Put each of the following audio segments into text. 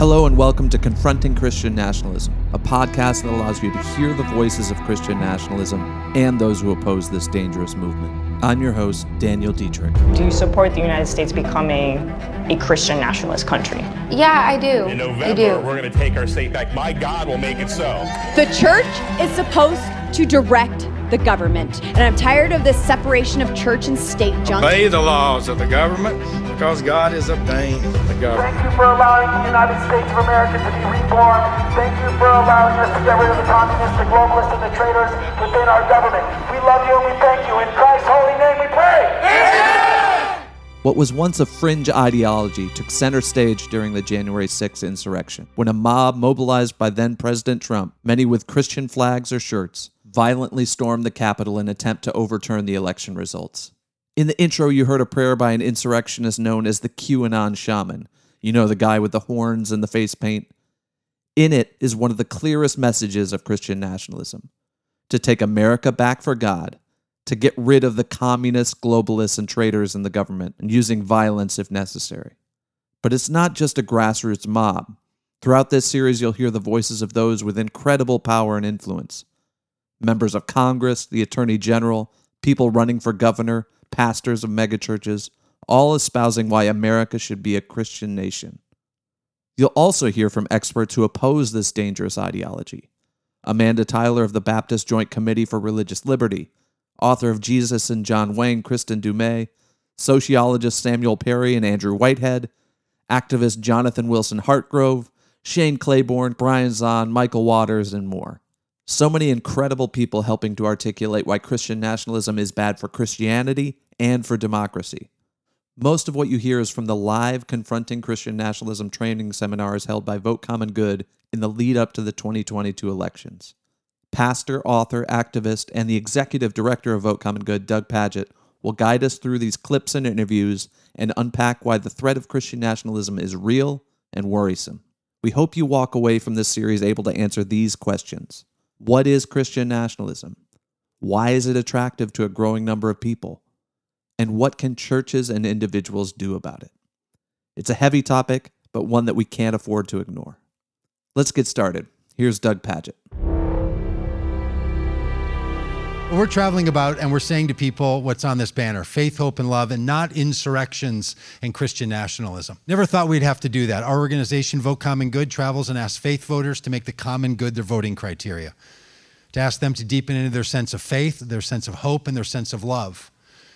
Hello and welcome to Confronting Christian Nationalism, a podcast that allows you to hear the voices of Christian nationalism and those who oppose this dangerous movement. I'm your host, Daniel Deitrich. Do you support the United States becoming a Christian nationalist country? Yeah, I do. In November, I do. we're going to take our state back. My God will make it so. The church is supposed to direct the government. And I'm tired of this separation of church and state junk. Obey the laws of the government because God has ordained the government. Thank you for allowing the United States of America to be reborn. Thank you for allowing us to get rid of the communists, the globalists, and the traitors within our government. We love you and we thank you. In Christ's holy name we pray. What was once a fringe ideology took center stage during the January 6th insurrection, when a mob mobilized by then President Trump, many with Christian flags or shirts, violently stormed the Capitol in an attempt to overturn the election results. In the intro, you heard a prayer by an insurrectionist known as the QAnon shaman. You know, the guy with the horns and the face paint. In it is one of the clearest messages of Christian nationalism to take America back for God, to get rid of the communists, globalists, and traitors in the government, and using violence if necessary. But it's not just a grassroots mob. Throughout this series, you'll hear the voices of those with incredible power and influence members of Congress, the Attorney General, people running for governor, pastors of megachurches, all espousing why America should be a Christian nation. You'll also hear from experts who oppose this dangerous ideology. Amanda Tyler of the Baptist Joint Committee for Religious Liberty, author of Jesus and John Wayne, Kristin Du Mez, sociologist Samuel Perry and Andrew Whitehead, activist Jonathan Wilson Hartgrove, Shane Claiborne, Brian Zahnd, Michael Waters, and more. So many incredible people helping to articulate why Christian nationalism is bad for Christianity and for democracy. Most of what you hear is from the live Confronting Christian Nationalism training seminars held by Vote Common Good in the lead up to the 2022 elections. Pastor, author, activist, and the executive director of Vote Common Good, Doug Pagitt, will guide us through these clips and interviews and unpack why the threat of Christian nationalism is real and worrisome. We hope you walk away from this series able to answer these questions. What is Christian nationalism? Why is it attractive to a growing number of people? And what can churches and individuals do about it? It's a heavy topic, but one that we can't afford to ignore. Let's get started. Here's Doug Pagitt. We're traveling about and we're saying to people what's on this banner faith, hope, and love, and not insurrections and Christian nationalism. Never thought we'd have to do that. Our organization, Vote Common Good, travels and asks faith voters to make the common good their voting criteria, to ask them to deepen into their sense of faith, their sense of hope, and their sense of love,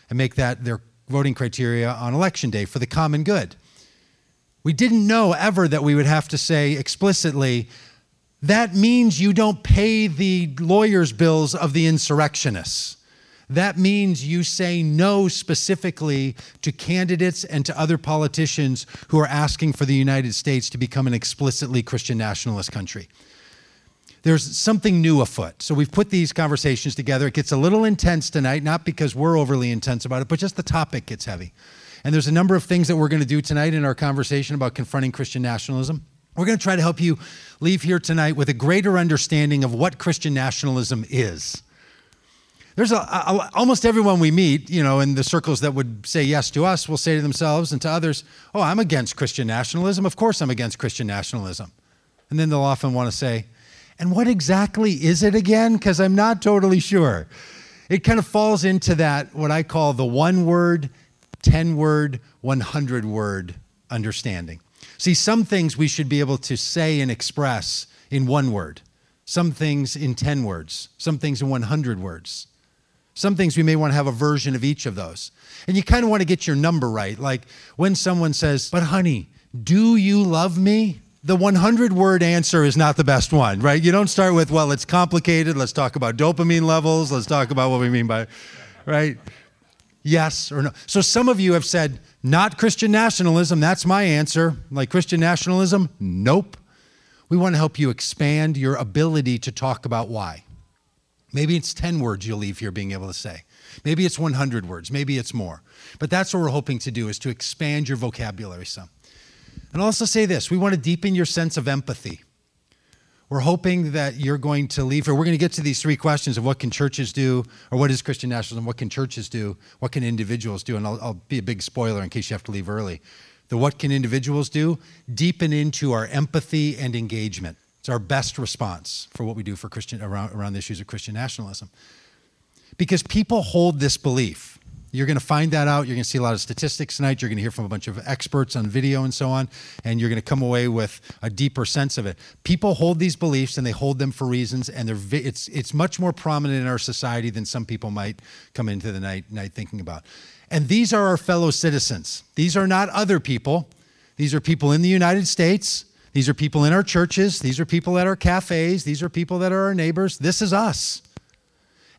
and make that their voting criteria on election day for the common good. We didn't know ever that we would have to say explicitly, that means you don't pay the lawyers' bills of the insurrectionists. That means you say no specifically to candidates and to other politicians who are asking for the United States to become an explicitly Christian nationalist country. There's something new afoot. So we've put these conversations together. It gets a little intense tonight, not because we're overly intense about it, but just the topic gets heavy. And there's a number of things that we're going to do tonight in our conversation about confronting Christian nationalism. We're going to try to help you leave here tonight with a greater understanding of what Christian nationalism is. There's a, a, almost everyone we meet, you know, in the circles that would say yes to us will say to themselves and to others, "Oh, I'm against Christian nationalism. Of course, I'm against Christian nationalism." And then they'll often want to say, "And what exactly is it again?" Because I'm not totally sure. It kind of falls into that what I call the one word, ten word, one hundred word understanding. See, some things we should be able to say and express in one word, some things in 10 words, some things in 100 words. Some things we may want to have a version of each of those. And you kind of want to get your number right. Like when someone says, But honey, do you love me? The 100 word answer is not the best one, right? You don't start with, Well, it's complicated. Let's talk about dopamine levels. Let's talk about what we mean by, right? Yes or no. So some of you have said, not Christian nationalism. That's my answer. Like Christian nationalism? Nope. We want to help you expand your ability to talk about why. Maybe it's 10 words you'll leave here being able to say. Maybe it's 100 words. Maybe it's more. But that's what we're hoping to do is to expand your vocabulary some. And I'll also say this we want to deepen your sense of empathy. We're hoping that you're going to leave here. We're going to get to these three questions of what can churches do, or what is Christian nationalism, what can churches do, what can individuals do, and I'll, I'll be a big spoiler in case you have to leave early. The what can individuals do? Deepen into our empathy and engagement. It's our best response for what we do for Christian around, around the issues of Christian nationalism. Because people hold this belief. You're going to find that out. You're going to see a lot of statistics tonight. You're going to hear from a bunch of experts on video and so on, and you're going to come away with a deeper sense of it. People hold these beliefs, and they hold them for reasons, and they're it's it's much more prominent in our society than some people might come into the night night thinking about. And these are our fellow citizens. These are not other people. These are people in the United States. These are people in our churches. These are people at our cafes. These are people that are our neighbors. This is us.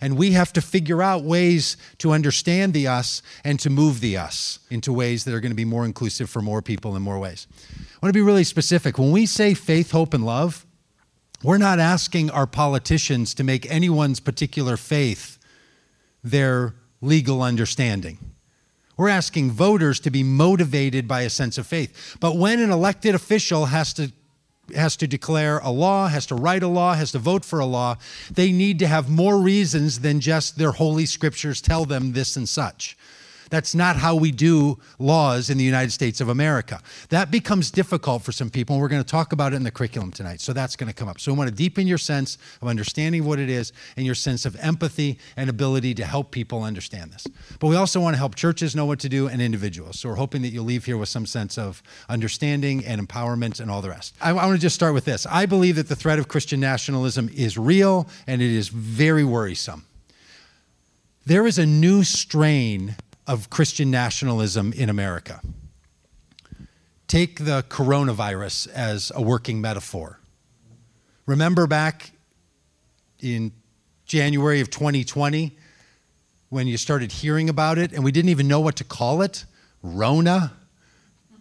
And we have to figure out ways to understand the us and to move the us into ways that are going to be more inclusive for more people in more ways. I want to be really specific. When we say faith, hope, and love, we're not asking our politicians to make anyone's particular faith their legal understanding. We're asking voters to be motivated by a sense of faith. But when an elected official has to has to declare a law, has to write a law, has to vote for a law, they need to have more reasons than just their holy scriptures tell them this and such. That's not how we do laws in the United States of America. That becomes difficult for some people, and we're going to talk about it in the curriculum tonight. So that's going to come up. So we want to deepen your sense of understanding what it is and your sense of empathy and ability to help people understand this. But we also want to help churches know what to do and individuals. So we're hoping that you'll leave here with some sense of understanding and empowerment and all the rest. I, I want to just start with this. I believe that the threat of Christian nationalism is real and it is very worrisome. There is a new strain of Christian nationalism in America. Take the coronavirus as a working metaphor. Remember back in January of 2020 when you started hearing about it and we didn't even know what to call it? Rona?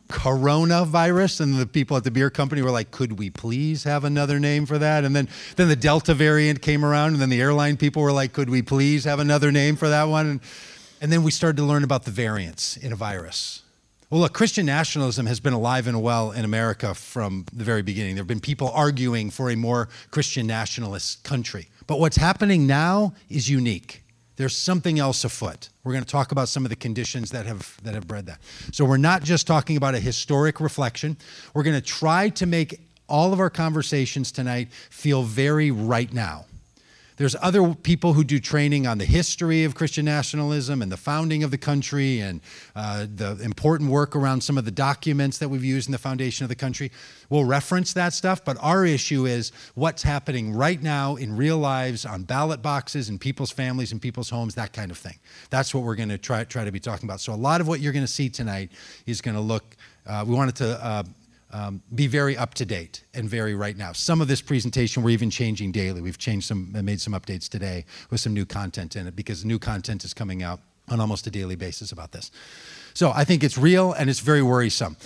Coronavirus? And the people at the beer company were like, could we please have another name for that? And then, then the Delta variant came around, and then the airline people were like, could we please have another name for that one? And, and then we started to learn about the variants in a virus. Well, look, Christian nationalism has been alive and well in America from the very beginning. There have been people arguing for a more Christian nationalist country. But what's happening now is unique. There's something else afoot. We're going to talk about some of the conditions that have that have bred that. So we're not just talking about a historic reflection. We're going to try to make all of our conversations tonight feel very right now. There's other people who do training on the history of Christian nationalism and the founding of the country and uh, the important work around some of the documents that we've used in the foundation of the country. We'll reference that stuff, but our issue is what's happening right now in real lives on ballot boxes in people's families and people's homes, that kind of thing. That's what we're going to try, try to be talking about. So a lot of what you're going to see tonight is going to look, uh, we wanted to uh, um, be very up to date and very right now. Some of this presentation we're even changing daily. We've changed some, made some updates today with some new content in it because new content is coming out on almost a daily basis about this. So I think it's real and it's very worrisome.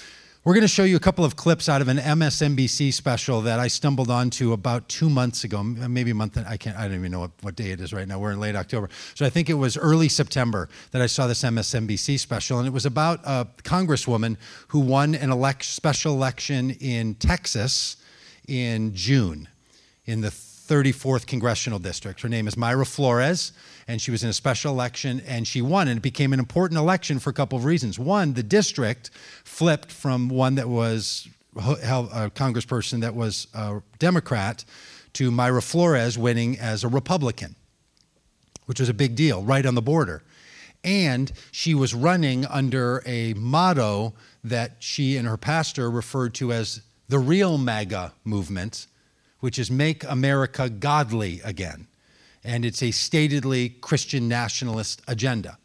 We're going to show you a couple of clips out of an MSNBC special that I stumbled onto about two months ago, maybe a month. I can't. I don't even know what, what day it is right now. We're in late October, so I think it was early September that I saw this MSNBC special, and it was about a congresswoman who won an elect, special election in Texas in June, in the 34th congressional district. Her name is Mayra Flores, and she was in a special election and she won. And it became an important election for a couple of reasons. One, the district flipped from one that was a congressperson that was a Democrat to Mayra Flores winning as a Republican, which was a big deal, right on the border. And she was running under a motto that she and her pastor referred to as the real MAGA movement which is Make America Godly Again. And it's a statedly Christian nationalist agenda.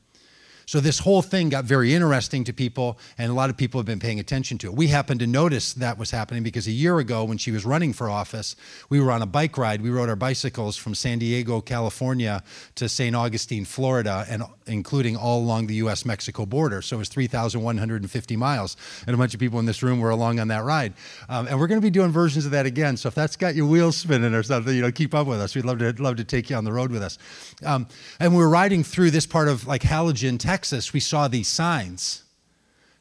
So this whole thing got very interesting to people, and a lot of people have been paying attention to it. We happened to notice that was happening because a year ago, when she was running for office, we were on a bike ride. We rode our bicycles from San Diego, California, to St. Augustine, Florida, and including all along the U.S.-Mexico border. So it was 3,150 miles, and a bunch of people in this room were along on that ride. Um, and we're going to be doing versions of that again. So if that's got your wheels spinning or something, you know, keep up with us. We'd love to love to take you on the road with us. Um, and we were riding through this part of like Harlingen, Texas, we saw these signs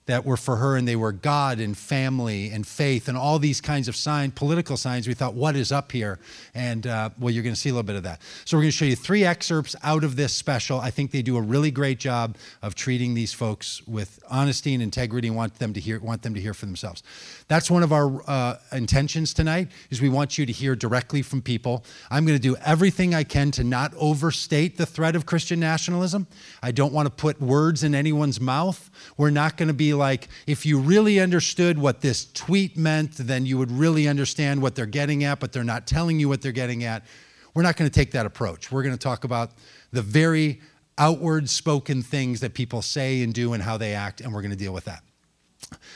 that were for her, and they were God and family and faith and all these kinds of sign, political signs. We thought, what is up here? And uh, well, you're going to see a little bit of that. So we're going to show you three excerpts out of this special. I think they do a really great job of treating these folks with honesty and integrity, and want them to hear want them to hear for themselves. That's one of our uh, intentions tonight. Is we want you to hear directly from people. I'm going to do everything I can to not overstate the threat of Christian nationalism. I don't want to put words in anyone's mouth. We're not going to be like, if you really understood what this tweet meant, then you would really understand what they're getting at, but they're not telling you what they're getting at. We're not going to take that approach. We're going to talk about the very outward spoken things that people say and do and how they act, and we're going to deal with that.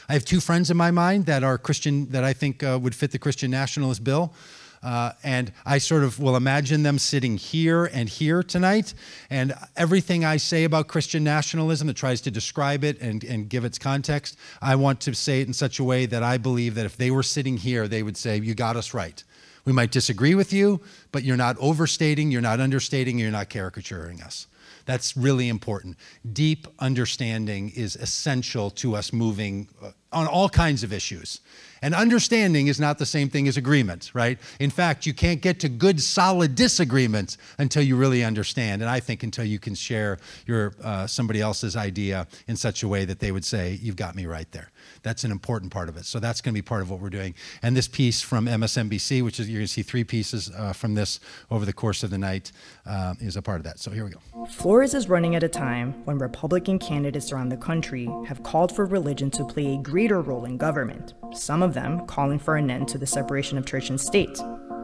I have two friends in my mind that are Christian, that I think uh, would fit the Christian nationalist bill. Uh, and I sort of will imagine them sitting here and here tonight. And everything I say about Christian nationalism that tries to describe it and, and give its context, I want to say it in such a way that I believe that if they were sitting here, they would say, You got us right. We might disagree with you, but you're not overstating, you're not understating, you're not caricaturing us. That's really important. Deep understanding is essential to us moving uh, on all kinds of issues. And understanding is not the same thing as agreement, right? In fact, you can't get to good, solid disagreements until you really understand. And I think until you can share your uh, somebody else's idea in such a way that they would say, "You've got me right there." That's an important part of it. So that's going to be part of what we're doing. And this piece from MSNBC, which is you're going to see three pieces uh, from this over the course of the night, uh, is a part of that. So here we go. Flores is running at a time when Republican candidates around the country have called for religion to play a greater role in government. Some of them calling for an end to the separation of church and state.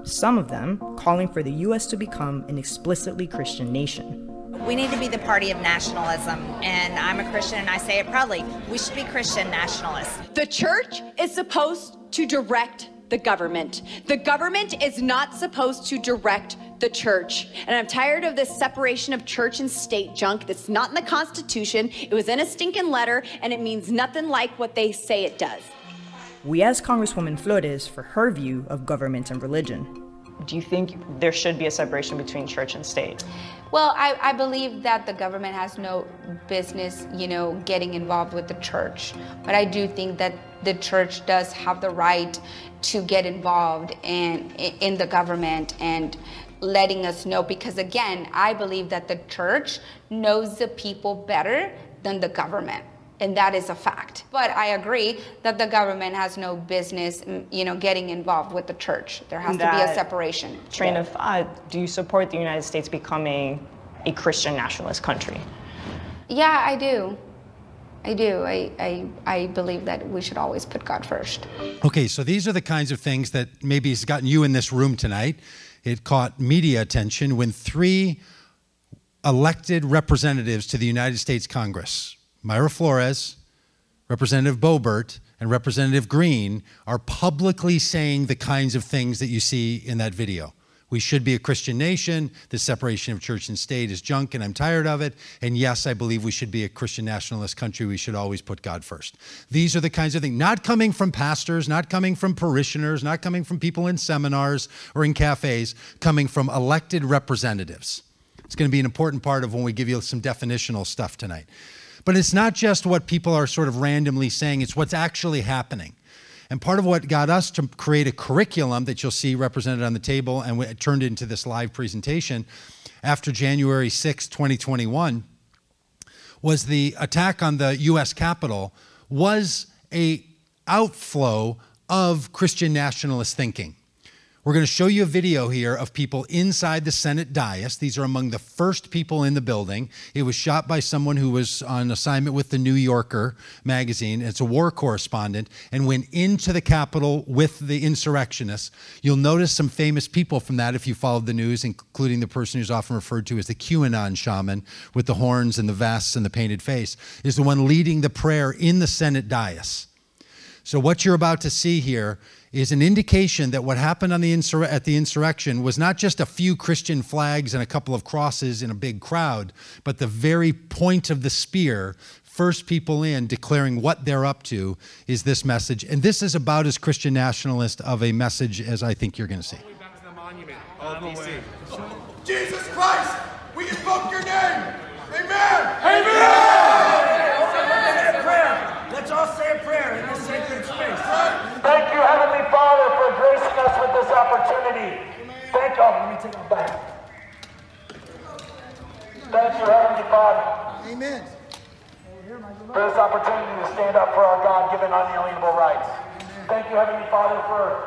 Some of them calling for the U.S. to become an explicitly Christian nation. We need to be the party of nationalism, and I'm a Christian and I say it proudly. We should be Christian nationalists. The church is supposed to direct the government. The government is not supposed to direct the church. And I'm tired of this separation of church and state junk that's not in the Constitution. It was in a stinking letter, and it means nothing like what they say it does. We asked Congresswoman Flores for her view of government and religion do you think there should be a separation between church and state? Well, I, I, believe that the government has no business, you know, getting involved with the church. But I do think that the church does have the right to get involved in, in the government and letting us know because again, I believe that the church knows the people better than the government and that is a fact. But I agree that the government has no business, mm, you know, getting involved with the church. There has that to be a separation. Train of thought. Do you support the United States becoming a Christian nationalist country? Yeah, I do. I do. I, I, I believe that we should always put God first. Okay, so these are the kinds of things that maybe has gotten you in this room tonight. It caught media attention when three elected representatives to the United States Congress, Mayra Flores, Representative Boebert, and Representative Greene are publicly saying the kinds of things that you see in that video. We should be a Christian nation. The separation of church and state is junk, and I'm tired of it. And yes, I believe we should be a Christian nationalist country. We should always put God first. These are the kinds of things, not coming from pastors, not coming from parishioners, not coming from people in seminars or in cafes, coming from elected representatives. It's going to be an important part of when we give you some definitional stuff tonight. But it's not just what people are sort of randomly saying, it's what's actually happening. And part of what got us to create a curriculum that you'll see represented on the table and turned into this live presentation after January 6, 2021, was the attack on the US Capitol was a outflow of Christian nationalist thinking. We're going to show you a video here of people inside the Senate dais. These are among the first people in the building. It was shot by someone who was on assignment with the New Yorker magazine. It's a war correspondent and went into the Capitol with the insurrectionists. You'll notice some famous people from that if you followed the news, including the person who's often referred to as the QAnon shaman with the horns and the vests and the painted face, is the one leading the prayer in the Senate dais. So, what you're about to see here is an indication that what happened on the insur- at the insurrection was not just a few Christian flags and a couple of crosses in a big crowd, but the very point of the spear, first people in declaring what they're up to, is this message. And this is about as Christian nationalist of a message as I think you're going to see. Jesus Christ, we invoke your name. Amen. Amen. Let's all say a prayer in this sacred space. Thank you, Heavenly Father, for gracing us with this opportunity. Thank you. Let me take it back. Thank you, Heavenly Father. Amen. For this opportunity to stand up for our God given unalienable rights. Thank you, Heavenly Father, for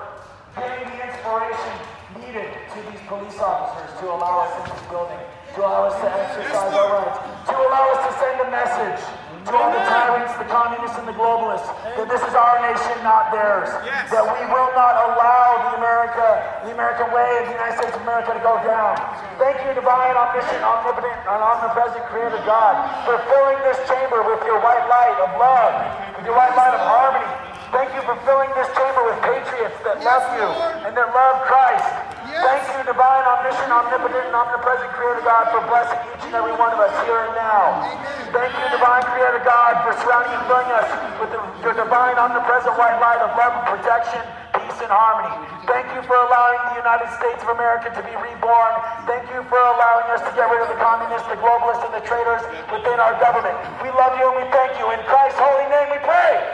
giving the inspiration needed to these police officers to allow us in this building, to allow us to exercise our rights, to allow us to send a message to the tyrants, the communists, and the globalists that this is our nation, not theirs. That we will not allow the America, the American way of the United States of America to go down. Thank you, divine, omniscient, omnipotent, and omnipresent Creator God, for filling this chamber with your white light of love, with your white light of harmony. Thank you for filling this chamber with patriots that love you and that love Christ. Thank you, divine, omniscient, omnipotent, and omnipresent Creator God, for blessing each and every one of us here and now. Thank you, divine Creator God, for surrounding and filling us with the, your divine, omnipresent white light of love and protection, peace and harmony. Thank you for allowing the United States of America to be reborn. Thank you for allowing us to get rid of the communists, the globalists, and the traitors within our government. We love you and we thank you. In Christ's holy name we pray.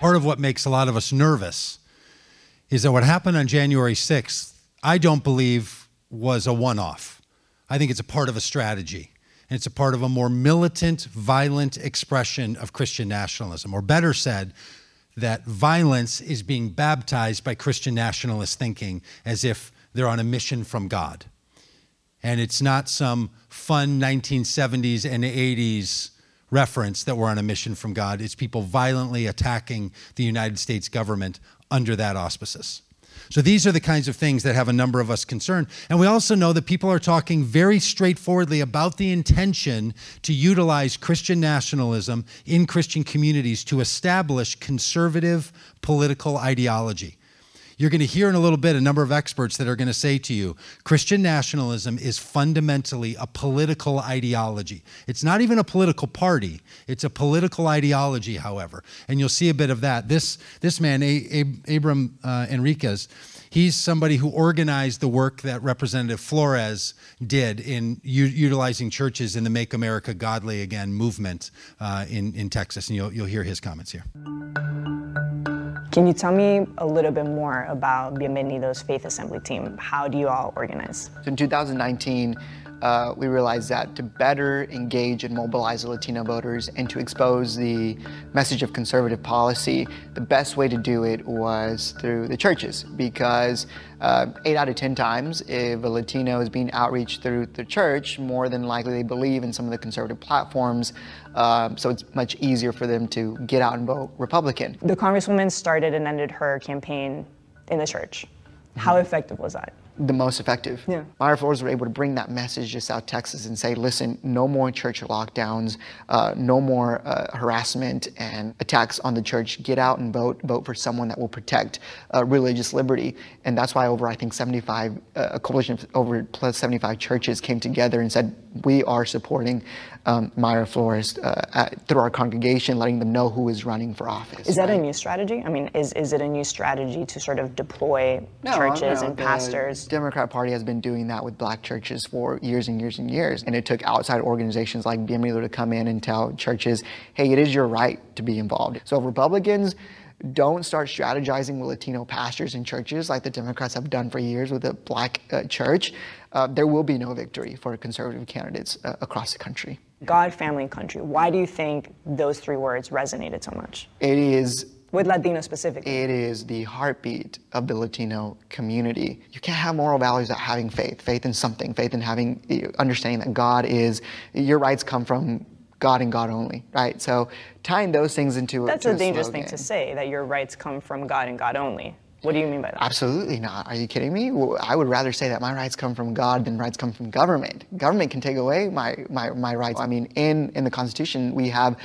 Part of what makes a lot of us nervous is that what happened on January 6th, I don't believe was a one off. I think it's a part of a strategy. And it's a part of a more militant, violent expression of Christian nationalism. Or better said, that violence is being baptized by Christian nationalist thinking as if they're on a mission from God. And it's not some fun 1970s and 80s reference that we're on a mission from God. It's people violently attacking the United States government under that auspices. So these are the kinds of things that have a number of us concerned. And we also know that people are talking very straightforwardly about the intention to utilize Christian nationalism in Christian communities to establish conservative political ideology. You're going to hear in a little bit a number of experts that are going to say to you Christian nationalism is fundamentally a political ideology. It's not even a political party, it's a political ideology, however. And you'll see a bit of that. This, this man, a- a- Abram uh, Enriquez, he's somebody who organized the work that Representative Flores did in u- utilizing churches in the Make America Godly Again movement uh, in, in Texas. And you'll, you'll hear his comments here. Can you tell me a little bit more about Bienvenidos Faith Assembly Team? How do you all organize? In 2019, uh, we realized that to better engage and mobilize the Latino voters and to expose the message of conservative policy, the best way to do it was through the churches because uh, eight out of 10 times, if a Latino is being outreached through the church, more than likely they believe in some of the conservative platforms. Uh, so it's much easier for them to get out and vote Republican. The Congresswoman started and ended her campaign in the church. How effective was that? The most effective. Yeah. Flores were able to bring that message to South Texas and say, listen, no more church lockdowns, uh, no more uh, harassment and attacks on the church. Get out and vote. Vote for someone that will protect uh, religious liberty. And that's why over, I think, 75, uh, a coalition of over plus 75 churches came together and said, we are supporting um, Mayra Flores uh, at, through our congregation, letting them know who is running for office. Is that a new strategy? I mean, is, is it a new strategy to sort of deploy No, churches no, and the pastors? The Democrat Party has been doing that with black churches for years and years and years. And it took outside organizations like Bienvenido to come in and tell churches, hey, it is your right to be involved. So if Republicans don't start strategizing with Latino pastors and churches like the Democrats have done for years with the black uh, church, uh, there will be no victory for conservative candidates uh, across the country. God, family, and country. Why do you think those three words resonated so much? It is With Latino specifically. It is the heartbeat of the Latino community. You can't have moral values without having faith, faith in something, faith in having, eh, understanding that God is, your rights come from God and God only, right? So tying those things into That's to a dangerous thing to say, that your rights come from God and God only. What do you mean by that? Absolutely not. Are you kidding me? I would rather say that my rights come from God than rights come from government. Government can take away my, my, my rights. I mean, in, in the Constitution, we have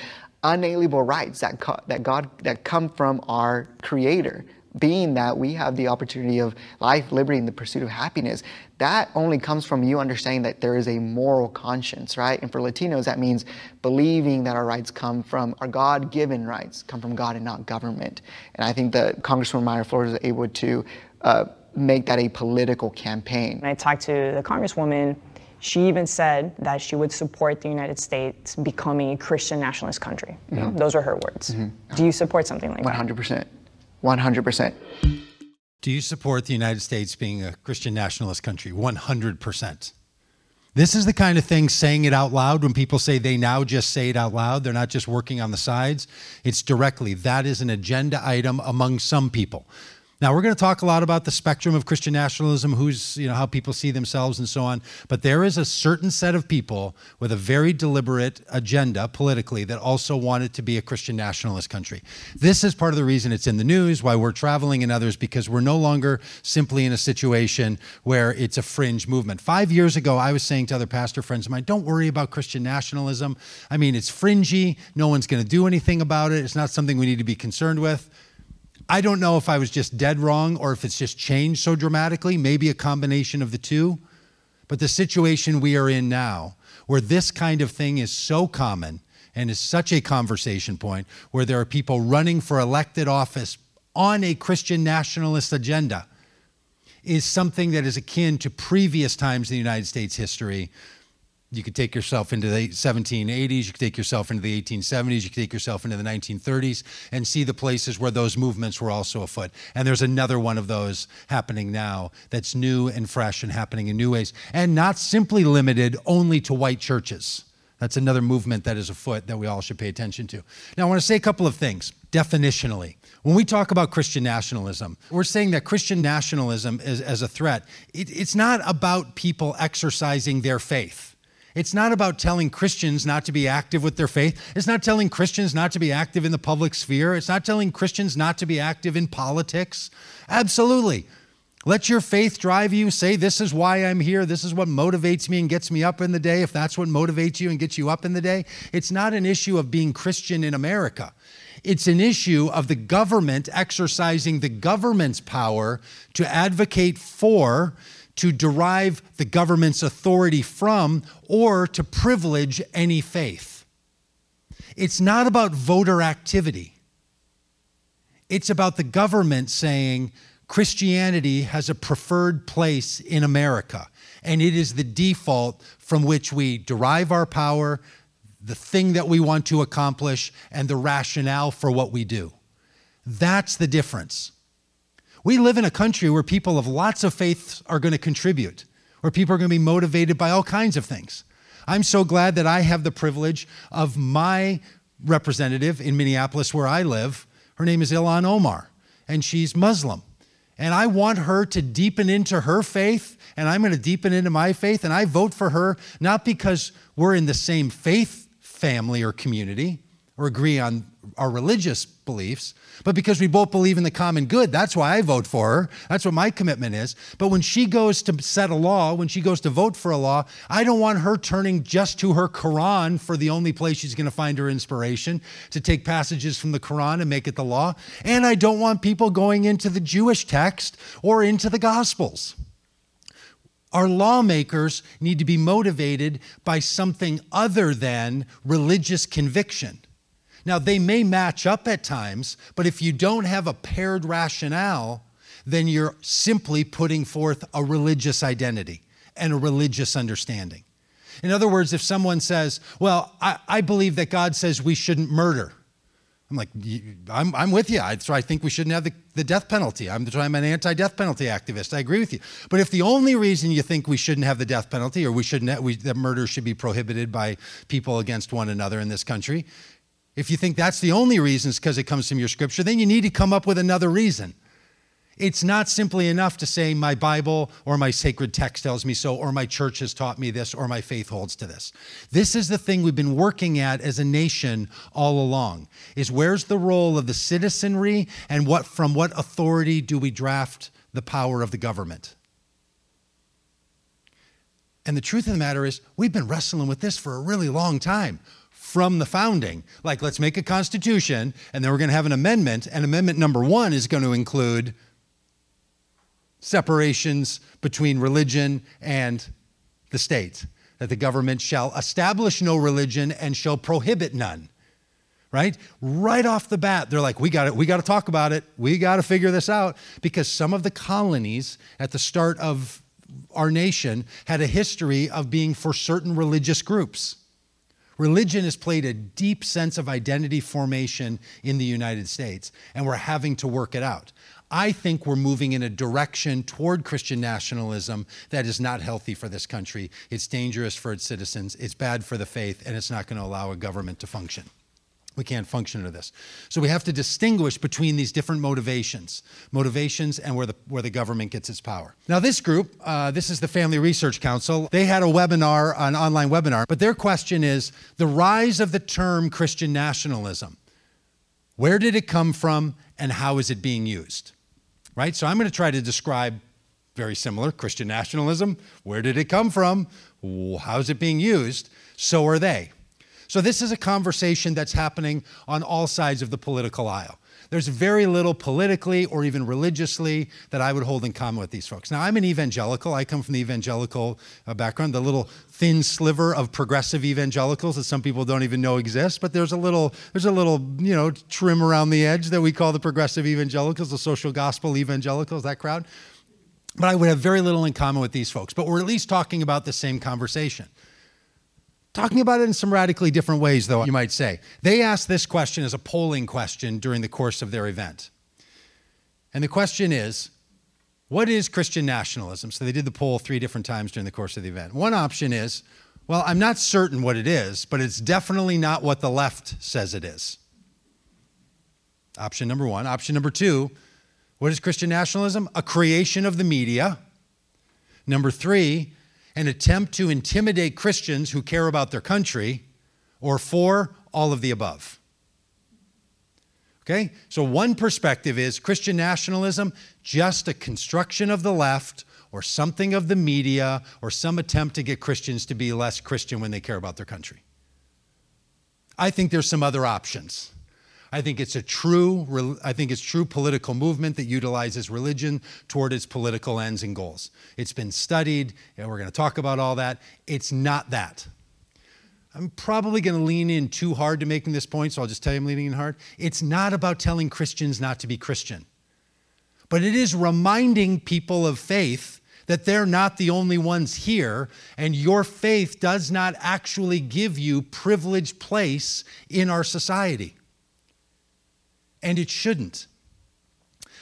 unalienable rights that, co- that God that come from our Creator. Being that we have the opportunity of life, liberty, and the pursuit of happiness, that only comes from you understanding that there is a moral conscience, right? And for Latinos, that means believing that our rights come from our God-given rights, come from God and not government. And I think that Congresswoman Mayra Flores is able to uh, make that a political campaign. When I talked to the Congresswoman, She even said that she would support the United States becoming a Christian nationalist country. Know, those are her words. Do you support something like that? 100%. 100%. Do you support the United States being a Christian nationalist country? 100%. This is the kind of thing saying it out loud when people say they now just say it out loud. They're not just working on the sides. It's directly. That is an agenda item among some people. Now we're going to talk a lot about the spectrum of Christian nationalism, who's, you know, how people see themselves and so on, but there is a certain set of people with a very deliberate agenda politically that also want it to be a Christian nationalist country. This is part of the reason it's in the news, why we're traveling and others because we're no longer simply in a situation where it's a fringe movement. 5 years ago I was saying to other pastor friends of mine, don't worry about Christian nationalism. I mean, it's fringy, no one's going to do anything about it. It's not something we need to be concerned with. I don't know if I was just dead wrong or if it's just changed so dramatically, maybe a combination of the two. But the situation we are in now, where this kind of thing is so common and is such a conversation point, where there are people running for elected office on a Christian nationalist agenda, is something that is akin to previous times in the United States history you could take yourself into the 1780s, you could take yourself into the 1870s, you could take yourself into the 1930s and see the places where those movements were also afoot. And there's another one of those happening now that's new and fresh and happening in new ways, and not simply limited only to white churches. That's another movement that is afoot that we all should pay attention to. Now, I want to say a couple of things definitionally. When we talk about Christian nationalism, we're saying that Christian nationalism is, as a threat, it, it's not about people exercising their faith. It's not about telling Christians not to be active with their faith. It's not telling Christians not to be active in the public sphere. It's not telling Christians not to be active in politics. Absolutely. Let your faith drive you. Say, This is why I'm here. This is what motivates me and gets me up in the day, if that's what motivates you and gets you up in the day. It's not an issue of being Christian in America. It's an issue of the government exercising the government's power to advocate for to derive the government's authority from or to privilege any faith. It's not about voter activity. It's about the government saying Christianity has a preferred place in America, and it is the default from which we derive our power, the thing that we want to accomplish, and the rationale for what we do. That's the difference. We live in a country where people of lots of faiths are going to contribute, where people are going to be motivated by all kinds of things. I'm so glad that I have the privilege of my representative in Minneapolis, where I live. Her name is Ilhan Omar, and she's Muslim. And I want her to deepen into her faith, and I'm going to deepen into my faith. And I vote for her not because we're in the same faith family or community or agree on our religious beliefs, but because we both believe in the common good. That's why I vote for her. That's what my commitment is. But when she goes to set a law, when she goes to vote for a law, I don't want her turning just to her Quran for the only place she's going to find her inspiration, to take passages from the Quran and make it the law. And I don't want people going into the Jewish text or into the Gospels. Our lawmakers need to be motivated by something other than religious conviction. Now, they may match up at times, but if you don't have a paired rationale, then you're simply putting forth a religious identity and a religious understanding. In other words, if someone says, Well, I, I believe that God says we shouldn't murder, I'm like, I'm, I'm with you. I, so I think we shouldn't have the, the death penalty. I'm, I'm an anti death penalty activist. I agree with you. But if the only reason you think we shouldn't have the death penalty or we shouldn't, we, that murder should be prohibited by people against one another in this country, if you think that's the only reason it's because it comes from your scripture, then you need to come up with another reason. It's not simply enough to say my Bible or my sacred text tells me so, or my church has taught me this, or my faith holds to this. This is the thing we've been working at as a nation all along is where's the role of the citizenry and what from what authority do we draft the power of the government? And the truth of the matter is, we've been wrestling with this for a really long time from the founding. Like, let's make a constitution, and then we're going to have an amendment, and amendment number one is going to include separations between religion and the state, that the government shall establish no religion and shall prohibit none. Right? Right off the bat, they're like, we got it, we got to talk about it, we got to figure this out. Because some of the colonies at the start of our nation had a history of being for certain religious groups. Religion has played a deep sense of identity formation in the United States, and we're having to work it out. I think we're moving in a direction toward Christian nationalism that is not healthy for this country. It's dangerous for its citizens, it's bad for the faith, and it's not going to allow a government to function. We can't function under this. So we have to distinguish between these different motivations, motivations and where the, where the government gets its power. Now, this group, uh, this is the Family Research Council, they had a webinar, an online webinar, but their question is the rise of the term Christian nationalism. Where did it come from and how is it being used? Right? So I'm going to try to describe very similar Christian nationalism. Where did it come from? How is it being used? So are they. So, this is a conversation that's happening on all sides of the political aisle. There's very little politically or even religiously that I would hold in common with these folks. Now, I'm an evangelical. I come from the evangelical uh, background, the little thin sliver of progressive evangelicals that some people don't even know exist. But there's a little, there's a little, you know, trim around the edge that we call the progressive evangelicals, the social gospel evangelicals, that crowd. But I would have very little in common with these folks. But we're at least talking about the same conversation. Talking about it in some radically different ways, though, you might say. They asked this question as a polling question during the course of their event. And the question is what is Christian nationalism? So they did the poll three different times during the course of the event. One option is well, I'm not certain what it is, but it's definitely not what the left says it is. Option number one. Option number two what is Christian nationalism? A creation of the media. Number three, an attempt to intimidate Christians who care about their country, or four, all of the above. Okay? So one perspective is Christian nationalism, just a construction of the left or something of the media or some attempt to get Christians to be less Christian when they care about their country. I think there's some other options. I think it's a true, I think it's true political movement that utilizes religion toward its political ends and goals. It's been studied, and we're going to talk about all that. It's not that. I'm probably going to lean in too hard to making this point, so I'll just tell you I'm leaning in hard. It's not about telling Christians not to be Christian, but it is reminding people of faith that they're not the only ones here, and your faith does not actually give you privileged place in our society and it shouldn't.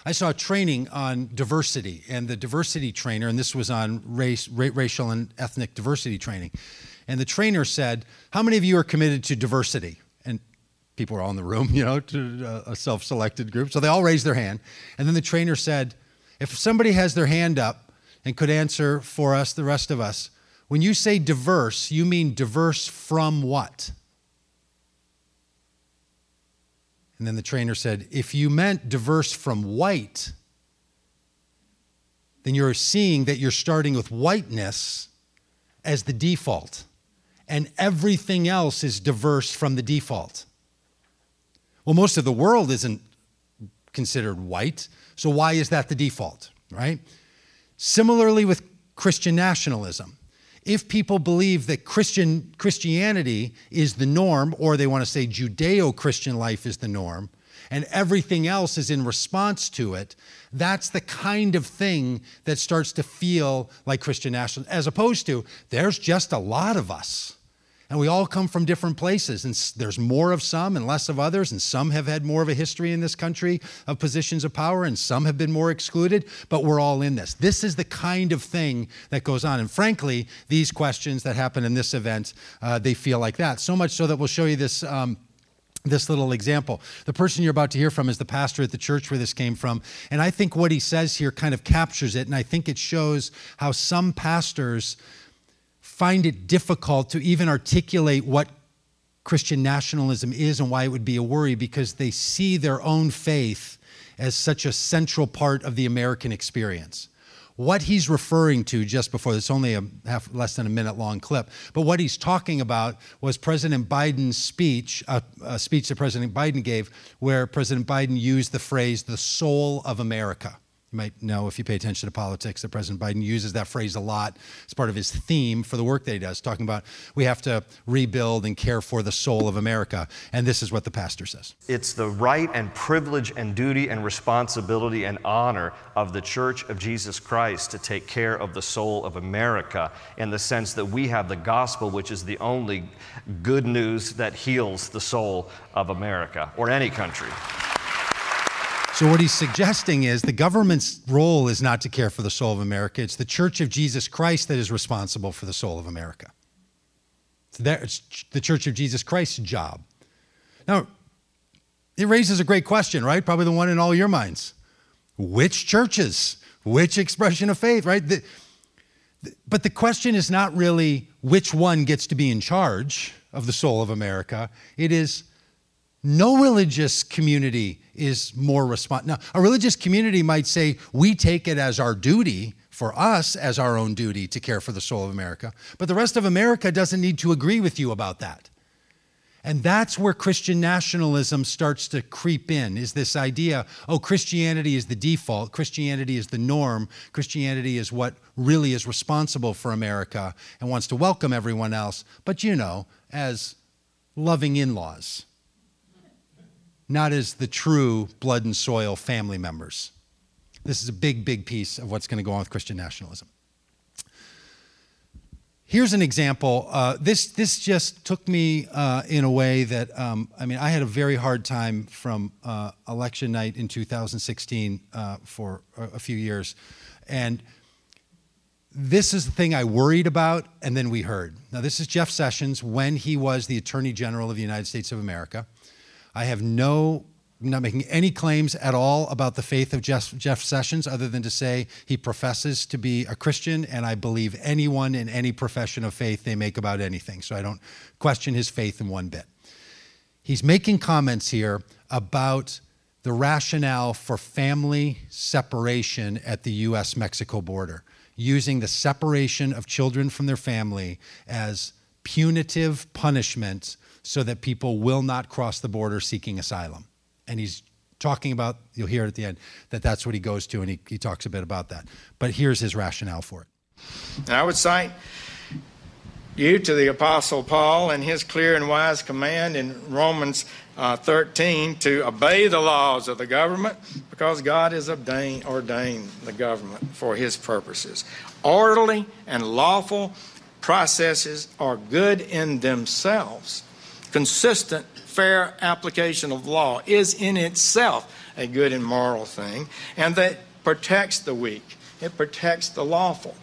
I saw a training on diversity, and the diversity trainer, and this was on race, racial and ethnic diversity training, and the trainer said, "How many of you are committed to diversity?" And people were all in the room, you know, to uh, a self-selected group, so they all raised their hand, and then the trainer said, "If somebody has their hand up and could answer for us, the rest of us, when you say diverse, you mean diverse from what?" And then the trainer said, if you meant diverse from white, then you're seeing that you're starting with whiteness as the default, and everything else is diverse from the default. Well, most of the world isn't considered white, so why is that the default, right? Similarly with Christian nationalism if people believe that Christian Christianity is the norm, or they want to say Judeo-Christian life is the norm, and everything else is in response to it, that's the kind of thing that starts to feel like Christian nationalism, as opposed to there's just a lot of us. And we all come from different places, and there's more of some and less of others, and some have had more of a history in this country of positions of power, and some have been more excluded, but we're all in this. This is the kind of thing that goes on. And frankly, these questions that happen in this event, uh, they feel like that. So much so that we'll show you this. Um, this little example. The person you're about to hear from is the pastor at the church where this came from. And I think what he says here kind of captures it. And I think it shows how some pastors find it difficult to even articulate what Christian nationalism is and why it would be a worry because they see their own faith as such a central part of the American experience. What he's referring to just before this, only a half, less than a minute long clip, but what he's talking about was President Biden's speech, a, a speech that President Biden gave, where President Biden used the phrase the soul of America. You might know if you pay attention to politics that President Biden uses that phrase a lot. It's part of his theme for the work that he does, talking about we have to rebuild and care for the soul of America. And this is what the pastor says. It's the right and privilege and duty and responsibility and honor of the Church of Jesus Christ to take care of the soul of America in the sense that we have the gospel, which is the only good news that heals the soul of America or any country. So, what he's suggesting is the government's role is not to care for the soul of America. It's the Church of Jesus Christ that is responsible for the soul of America. It's the Church of Jesus Christ's job. Now, it raises a great question, right? Probably the one in all your minds. Which churches? Which expression of faith, right? The, the, but the question is not really which one gets to be in charge of the soul of America. It is no religious community is more responsible. Now, a religious community might say, we take it as our duty, for us as our own duty, to care for the soul of America. But the rest of America doesn't need to agree with you about that. And that's where Christian nationalism starts to creep in is this idea oh, Christianity is the default, Christianity is the norm, Christianity is what really is responsible for America and wants to welcome everyone else, but you know, as loving in laws not as the true blood and soil family members. This is a big, big piece of what's going to go on with Christian nationalism. Here's an example. Uh, this, this just took me uh, in a way that, um, I mean, I had a very hard time from uh, election night in 2016 uh, for a, a few years. And this is the thing I worried about, and then we heard. Now, this is Jeff Sessions when he was the Attorney General of the United States of America. I have no, I'm not making any claims at all about the faith of Jeff, Jeff Sessions other than to say he professes to be a Christian, and I believe anyone in any profession of faith they make about anything. So I don't question his faith in one bit. He's making comments here about the rationale for family separation at the US Mexico border, using the separation of children from their family as punitive punishment so that people will not cross the border seeking asylum. And he's talking about, you'll hear it at the end, that that's what he goes to, and he, he talks a bit about that. But here's his rationale for it. And I would cite you to the Apostle Paul and his clear and wise command in Romans uh, 13 to obey the laws of the government because God has ordained, ordained the government for his purposes. Orderly and lawful processes are good in themselves consistent, fair application of law is in itself a good and moral thing, and that protects the weak, it protects the lawful.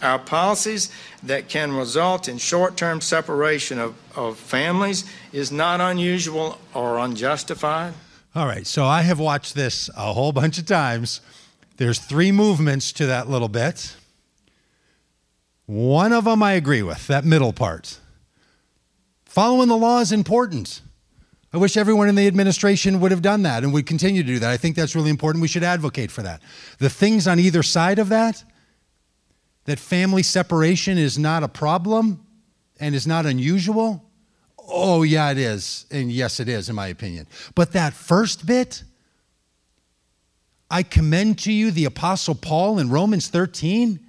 Our policies that can result in short term separation of, of families is not unusual or unjustified. All right, so I have watched this a whole bunch of times. There's three movements to that little bit. One of them I agree with, that middle part. Following the law is important. I wish everyone in the administration would have done that and would continue to do that. I think that's really important. We should advocate for that. The things on either side of that, that family separation is not a problem and is not unusual, oh, yeah, it is. And yes, it is, in my opinion. But that first bit, I commend to you the Apostle Paul in Romans 13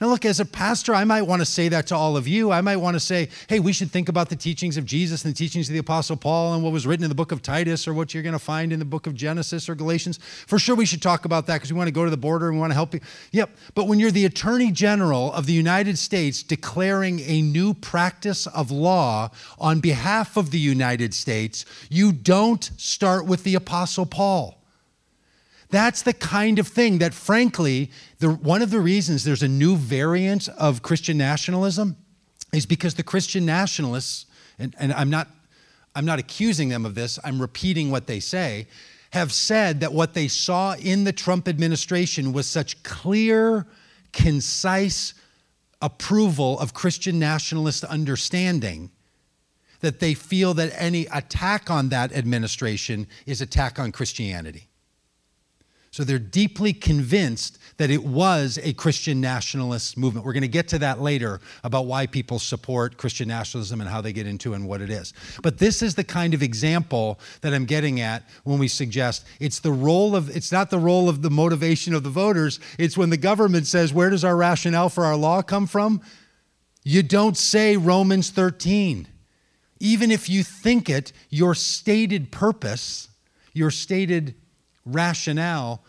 now, look, as a pastor, I might want to say that to all of you. I might want to say, hey, we should think about the teachings of Jesus and the teachings of the Apostle Paul and what was written in the book of Titus or what you're going to find in the book of Genesis or Galatians. For sure, we should talk about that because we want to go to the border and we want to help you. Yep. But when you're the Attorney General of the United States declaring a new practice of law on behalf of the United States, you don't start with the Apostle Paul. That's the kind of thing that, frankly, the, one of the reasons there's a new variant of Christian nationalism is because the Christian nationalists, and, and I'm, not, I'm not accusing them of this, I'm repeating what they say, have said that what they saw in the Trump administration was such clear, concise approval of Christian nationalist understanding that they feel that any attack on that administration is attack on Christianity. So they're deeply convinced that it was a Christian nationalist movement. We're going to get to that later about why people support Christian nationalism and how they get into and what it is. But this is the kind of example that I'm getting at when we suggest it's the role of it's not the role of the motivation of the voters, it's when the government says where does our rationale for our law come from? You don't say Romans 13. Even if you think it, your stated purpose, your stated rationale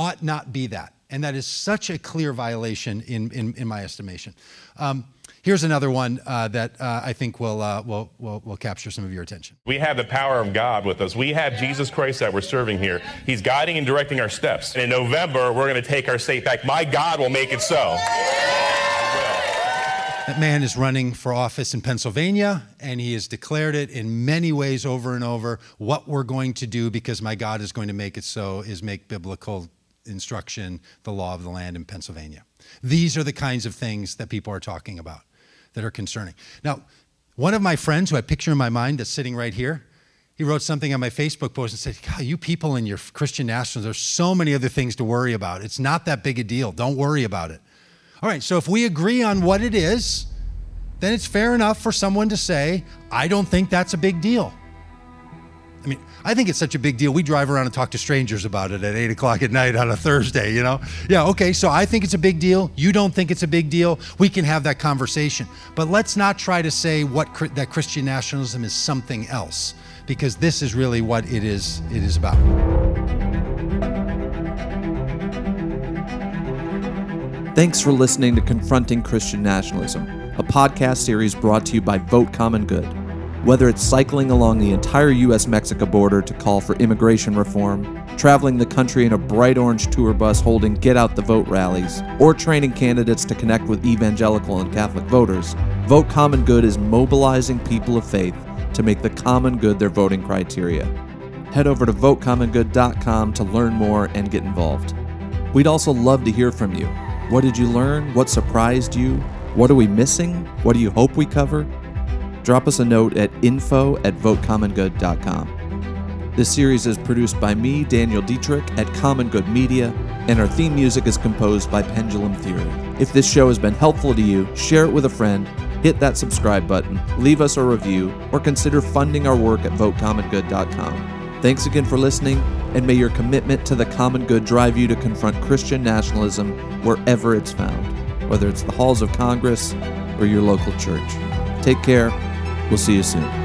ought not be that. And that is such a clear violation in, in, in my estimation. Um, here's another one uh, that uh, I think will, uh, will, will, will capture some of your attention. We have the power of God with us. We have Jesus Christ that we're serving here. He's guiding and directing our steps. And in November, we're going to take our state back. My God will make it so. That man is running for office in Pennsylvania, and he has declared it in many ways over and over. What we're going to do, because my God is going to make it so, is make biblical instruction the law of the land in Pennsylvania. These are the kinds of things that people are talking about that are concerning. Now, one of my friends who I picture in my mind that's sitting right here, he wrote something on my Facebook post and said, God, you people in your Christian nationals, there's so many other things to worry about. It's not that big a deal. Don't worry about it. All right, so if we agree on what it is, then it's fair enough for someone to say, I don't think that's a big deal. I mean, I think it's such a big deal. We drive around and talk to strangers about it at eight o'clock at night on a Thursday, you know? Yeah, okay, so I think it's a big deal. You don't think it's a big deal. We can have that conversation. But let's not try to say what that Christian nationalism is something else, because this is really what it is, it is about. Thanks for listening to Confronting Christian Nationalism, a podcast series brought to you by Vote Common Good. Whether it's cycling along the entire US Mexico border to call for immigration reform, traveling the country in a bright orange tour bus holding Get Out the Vote rallies, or training candidates to connect with evangelical and Catholic voters, Vote Common Good is mobilizing people of faith to make the common good their voting criteria. Head over to votecommongood.com to learn more and get involved. We'd also love to hear from you. What did you learn? What surprised you? What are we missing? What do you hope we cover? Drop us a note at info at votecommongood.com. This series is produced by me, Daniel Deitrich, at Common Good Media, and our theme music is composed by Pendulum Theory. If this show has been helpful to you, share it with a friend, hit that subscribe button, leave us a review, or consider funding our work at votecommongood.com. Thanks again for listening, and may your commitment to the common good drive you to confront Christian nationalism wherever it's found, whether it's the halls of Congress or your local church. Take care. We'll see you soon.